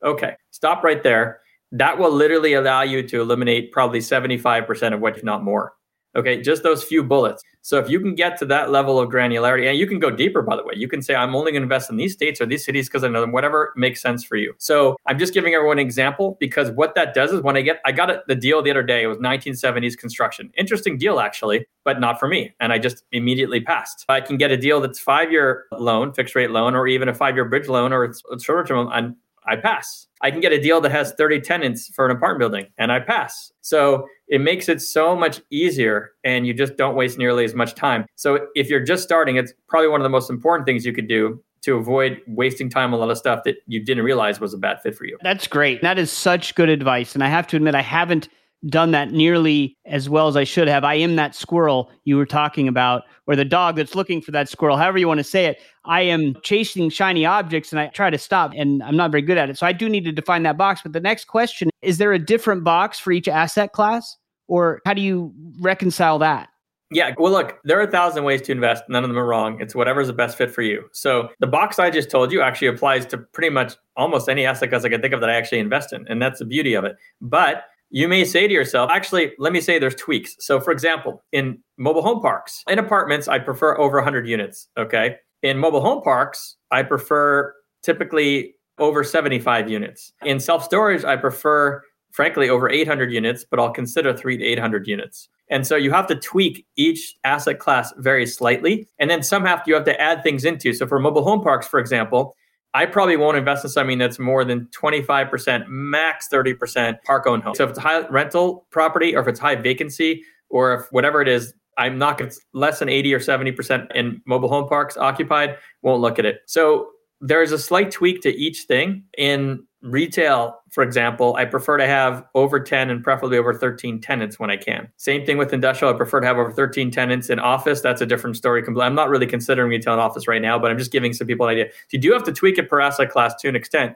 Okay, stop right there. That will literally allow you to eliminate probably 75% of what, if not more. Okay, just those few bullets. So if you can get to that level of granularity, and you can go deeper, by the way, you can say, I'm only going to invest in these states or these cities because I know them, whatever makes sense for you. So I'm just giving everyone an example because what that does is when I get, I got a, the deal the other day, it was 1970s construction. Interesting deal, actually, but not for me. And I just immediately passed. I can get a deal that's five year loan, fixed rate loan, or even a five year bridge loan or it's, shorter term, and I pass. I can get a deal that has 30 tenants for an apartment building and I pass. So it makes it so much easier and you just don't waste nearly as much time. So if you're just starting, it's probably one of the most important things you could do to avoid wasting time on a lot of stuff that you didn't realize was a bad fit for you. That's great. That is such good advice. And I have to admit, I haven't done that nearly as well as I should have. I am that squirrel you were talking about, or the dog that's looking for that squirrel, however you want to say it. I am chasing shiny objects and I try to stop, and I'm not very good at it. So I do need to define that box. But the next question is there a different box for each asset class, or how do you reconcile that? Yeah, well, look, there are a thousand ways to invest. None of them are wrong. It's whatever's the best fit for you. So the box I just told you actually applies to pretty much almost any asset class I can think of that I actually invest in. And that's the beauty of it. But you may say to yourself, actually, let me say there's tweaks. So, for example, in mobile home parks, in apartments, I prefer over 100 units. Okay. In mobile home parks, I prefer typically over 75 units. In self storage, I prefer, frankly, over 800 units, but I'll consider three to 800 units. And so you have to tweak each asset class very slightly. And then some have to, you have to add things into. So for mobile home parks, for example, I probably won't invest in something that's more than 25%, max 30% park owned home. So if it's high rental property or if it's high vacancy or if whatever it is, I'm not to less than 80 or 70% in mobile home parks occupied, won't look at it. So there's a slight tweak to each thing. In retail, for example, I prefer to have over 10 and preferably over 13 tenants when I can. Same thing with industrial. I prefer to have over 13 tenants. In office, that's a different story. I'm not really considering retail office right now, but I'm just giving some people an idea. So you do have to tweak it per asset class to an extent.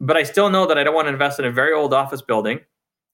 But I still know that I don't want to invest in a very old office building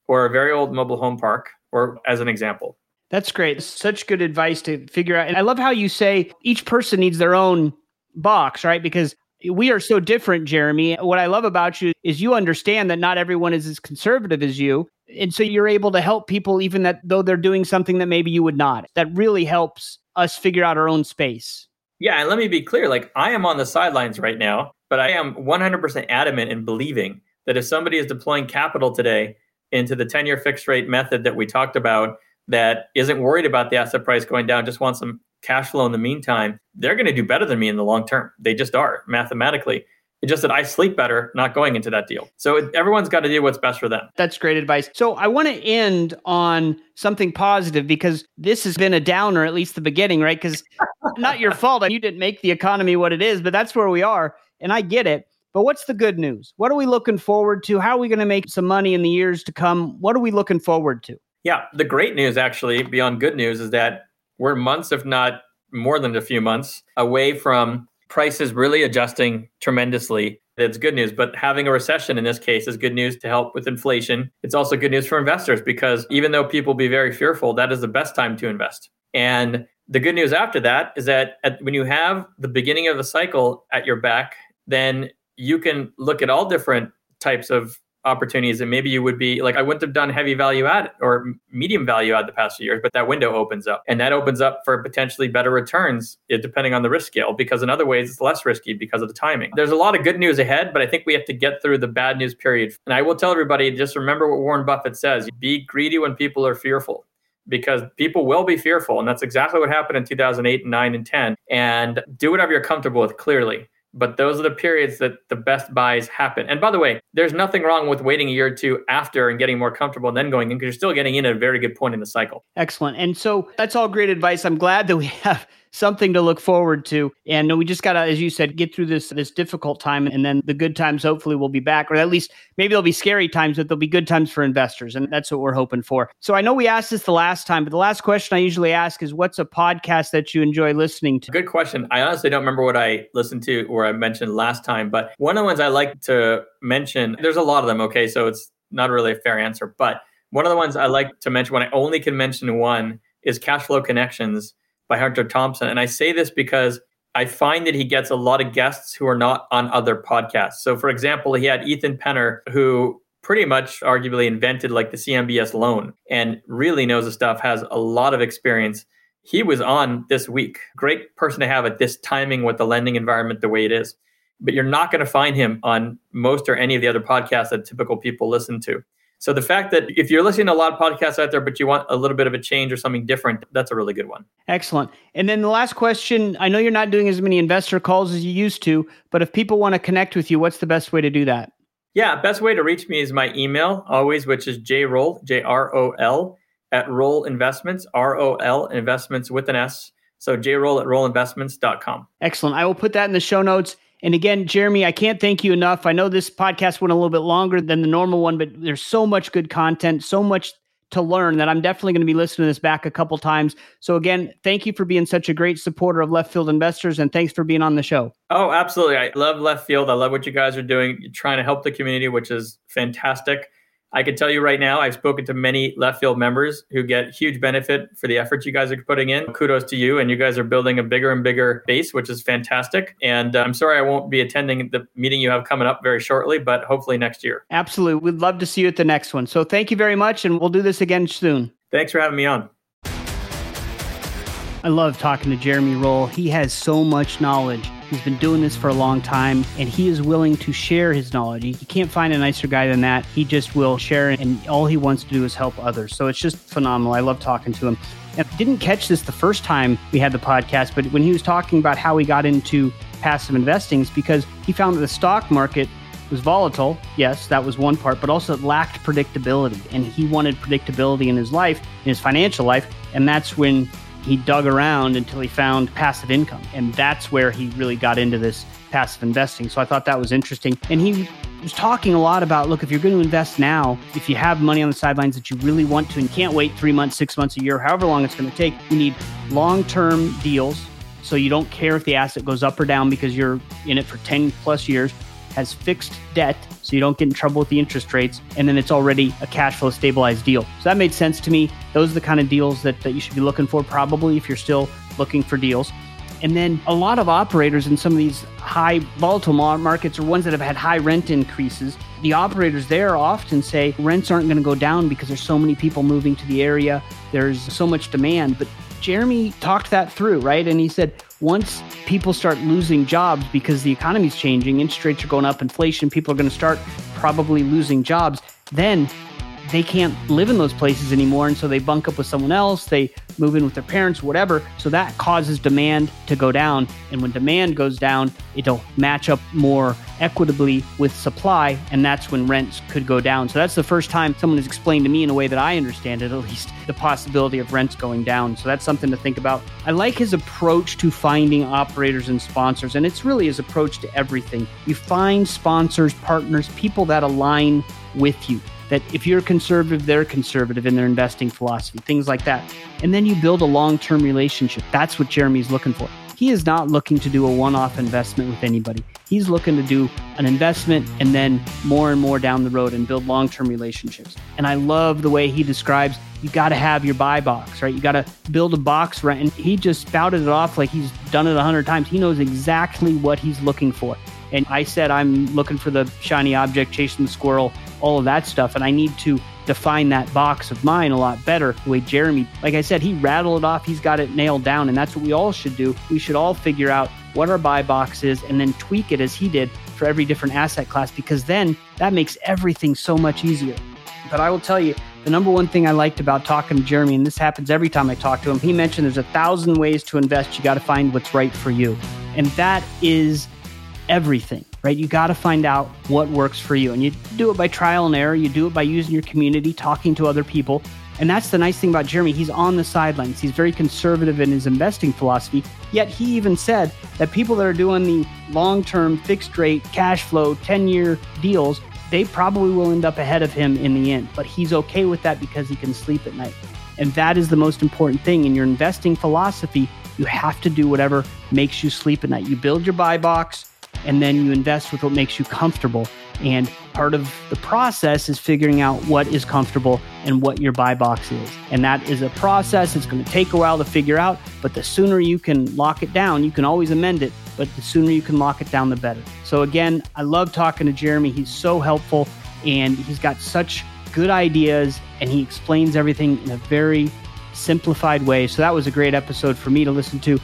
or a very old mobile home park, or as an example. That's great. Such good advice to figure out. And I love how you say each person needs their own box, right? Because we are so different, Jeremy. What I love about you is you understand that not everyone is as conservative as you. And so you're able to help people, even that though they're doing something that maybe you would not. That really helps us figure out our own space. Yeah. And let me be clear like, I am on the sidelines right now, but I am 100% adamant in believing that if somebody is deploying capital today into the 10 year fixed rate method that we talked about, that isn't worried about the asset price going down, just wants some cash flow in the meantime, they're going to do better than me in the long term. They just are mathematically. It's just that I sleep better not going into that deal. So it, everyone's got to do what's best for them. That's great advice. So I want to end on something positive because this has been a downer, at least the beginning, right? Because not your fault. You didn't make the economy what it is, but that's where we are. And I get it. But what's the good news? What are we looking forward to? How are we going to make some money in the years to come? What are we looking forward to? Yeah, the great news, actually, beyond good news, is that we're months, if not more than a few months, away from prices really adjusting tremendously. That's good news, but having a recession in this case is good news to help with inflation. It's also good news for investors because even though people be very fearful, that is the best time to invest. And the good news after that is that at, when you have the beginning of the cycle at your back, then you can look at all different types of opportunities and maybe you would be like i wouldn't have done heavy value add or medium value add the past few years but that window opens up. And that opens up for potentially better returns eh, depending on the risk scale because in other ways it's less risky because of the timing. There's a lot of good news ahead but i think we have to get through the bad news period. And i will tell everybody just remember what warren buffett says be greedy when people are fearful because people will be fearful. And that's exactly what happened in 2008 and 9 and 10 and do whatever you're comfortable with clearly but those are the periods that the best buys happen. And by the way, there's nothing wrong with waiting a year or two after and getting more comfortable and then going in because you're still getting in at a very good point in the cycle. Excellent. And so that's all great advice. I'm glad that we have something to look forward to. And we just got to, as you said, get through this this difficult time, and then the good times hopefully will be back, or at least maybe there'll be scary times, but there'll be good times for investors, and that's what we're hoping for. So I know we asked this the last time, but the last question I usually ask is, "What's a podcast that you enjoy listening to?" Good question. I honestly don't remember what I listened to or I mentioned last time, but one of the ones I like to mention, there's a lot of them. Okay, so it's not really a fair answer, but one of the ones I like to mention when I only can mention one is Cash Flow Connections by Hunter Thompson. And I say this because I find that he gets a lot of guests who are not on other podcasts. So, for example, he had Ethan Penner, who pretty much arguably invented like the CMBS loan and really knows the stuff, has a lot of experience. He was on this week. Great person to have at this timing with the lending environment the way it is. But you're not going to find him on most or any of the other podcasts that typical people listen to. So the fact that if you're listening to a lot of podcasts out there, but you want a little bit of a change or something different, that's a really good one. Excellent. And then the last question I know you're not doing as many investor calls as you used to, but if people want to connect with you, what's the best way to do that? Yeah, best way to reach me is my email, always, which is jroll, J R O L, at Roll Investments, R O L, investments with an S. So jroll at rollinvestments.com. Excellent. I will put that in the show notes. And again, Jeremy, I can't thank you enough. I know this podcast went a little bit longer than the normal one, but there's so much good content, so much to learn that I'm definitely going to be listening to this back a couple times. So again, thank you for being such a great supporter of Left Field Investors and thanks for being on the show. Oh, absolutely. I love Left Field. I love what you guys are doing. You're trying to help the community, which is fantastic. I can tell you right now, I've spoken to many left field members who get huge benefit for the efforts you guys are putting in. Kudos to you. And you guys are building a bigger and bigger base, which is fantastic. And uh, I'm sorry I won't be attending the meeting you have coming up very shortly, but hopefully next year. Absolutely. We'd love to see you at the next one. So thank you very much. And we'll do this again soon. Thanks for having me on. I love talking to Jeremy Roll. He has so much knowledge. He's been doing this for a long time and he is willing to share his knowledge. You can't find a nicer guy than that. He just will share and all he wants to do is help others. So it's just phenomenal. I love talking to him. And I didn't catch this the first time we had the podcast, but when he was talking about how he got into passive investing, it's because he found that the stock market was volatile. Yes, that was one part, but also it lacked predictability. And he wanted predictability in his life, in his financial life. And that's when he dug around until he found passive income. And that's where he really got into this passive investing. So I thought that was interesting. And he was talking a lot about look, if you're going to invest now, if you have money on the sidelines that you really want to and can't wait three months, six months, a year, however long it's going to take, you need long term deals. So you don't care if the asset goes up or down because you're in it for 10 plus years has fixed debt so you don't get in trouble with the interest rates, and then it's already a cash flow stabilized deal. So that made sense to me. Those are the kind of deals that, that you should be looking for, probably if you're still looking for deals. And then a lot of operators in some of these high volatile markets are ones that have had high rent increases. The operators there often say rents aren't going to go down because there's so many people moving to the area, there's so much demand. But Jeremy talked that through, right? And he said, once people start losing jobs because the economy's changing, interest rates are going up, inflation, people are going to start probably losing jobs, then they can't live in those places anymore. And so they bunk up with someone else, they move in with their parents, whatever. So that causes demand to go down. And when demand goes down, it'll match up more equitably with supply. And that's when rents could go down. So that's the first time someone has explained to me in a way that I understand it, at least, the possibility of rents going down. So that's something to think about. I like his approach to finding operators and sponsors. And it's really his approach to everything. You find sponsors, partners, people that align with you that if you're conservative, they're conservative in their investing philosophy, things like that. And then you build a long term relationship. That's what Jeremy's looking for. He is not looking to do a one off investment with anybody. He's looking to do an investment and then more and more down the road and build long term relationships. And I love the way he describes you got to have your buy box, right? You got to build a box, right? And he just spouted it off like he's done it a hundred times. He knows exactly what he's looking for. And I said, I'm looking for the shiny object, chasing the squirrel, all of that stuff. And I need to define that box of mine a lot better. The way Jeremy, like I said, he rattled it off. He's got it nailed down. And that's what we all should do. We should all figure out what our buy box is and then tweak it as he did for every different asset class, because then that makes everything so much easier. But I will tell you, the number one thing I liked about talking to Jeremy, and this happens every time I talk to him, he mentioned there's a thousand ways to invest. You got to find what's right for you. And that is everything, right? You got to find out what works for you. And you do it by trial and error. You do it by using your community, talking to other people. And that's the nice thing about Jeremy. He's on the sidelines. He's very conservative in his investing philosophy. Yet he even said that people that are doing the long term fixed rate cash flow 10 year deals, they probably will end up ahead of him in the end. But he's okay with that because he can sleep at night. And that is the most important thing in your investing philosophy. You have to do whatever makes you sleep at night. You build your buy box, and then you invest with what makes you comfortable. And part of the process is figuring out what is comfortable and what your buy box is. And that is a process. It's going to take a while to figure out, but the sooner you can lock it down, you can always amend it, but the sooner you can lock it down, the better. So, again, I love talking to Jeremy. He's so helpful and he's got such good ideas and he explains everything in a very simplified way. So, that was a great episode for me to listen to.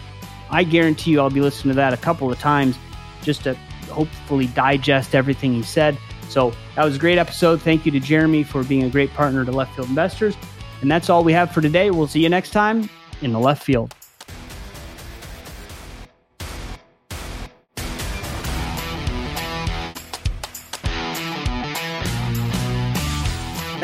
I guarantee you I'll be listening to that a couple of times just to hopefully digest everything he said. So that was a great episode. Thank you to Jeremy for being a great partner to Left Field Investors. And that's all we have for today. We'll see you next time in the left field.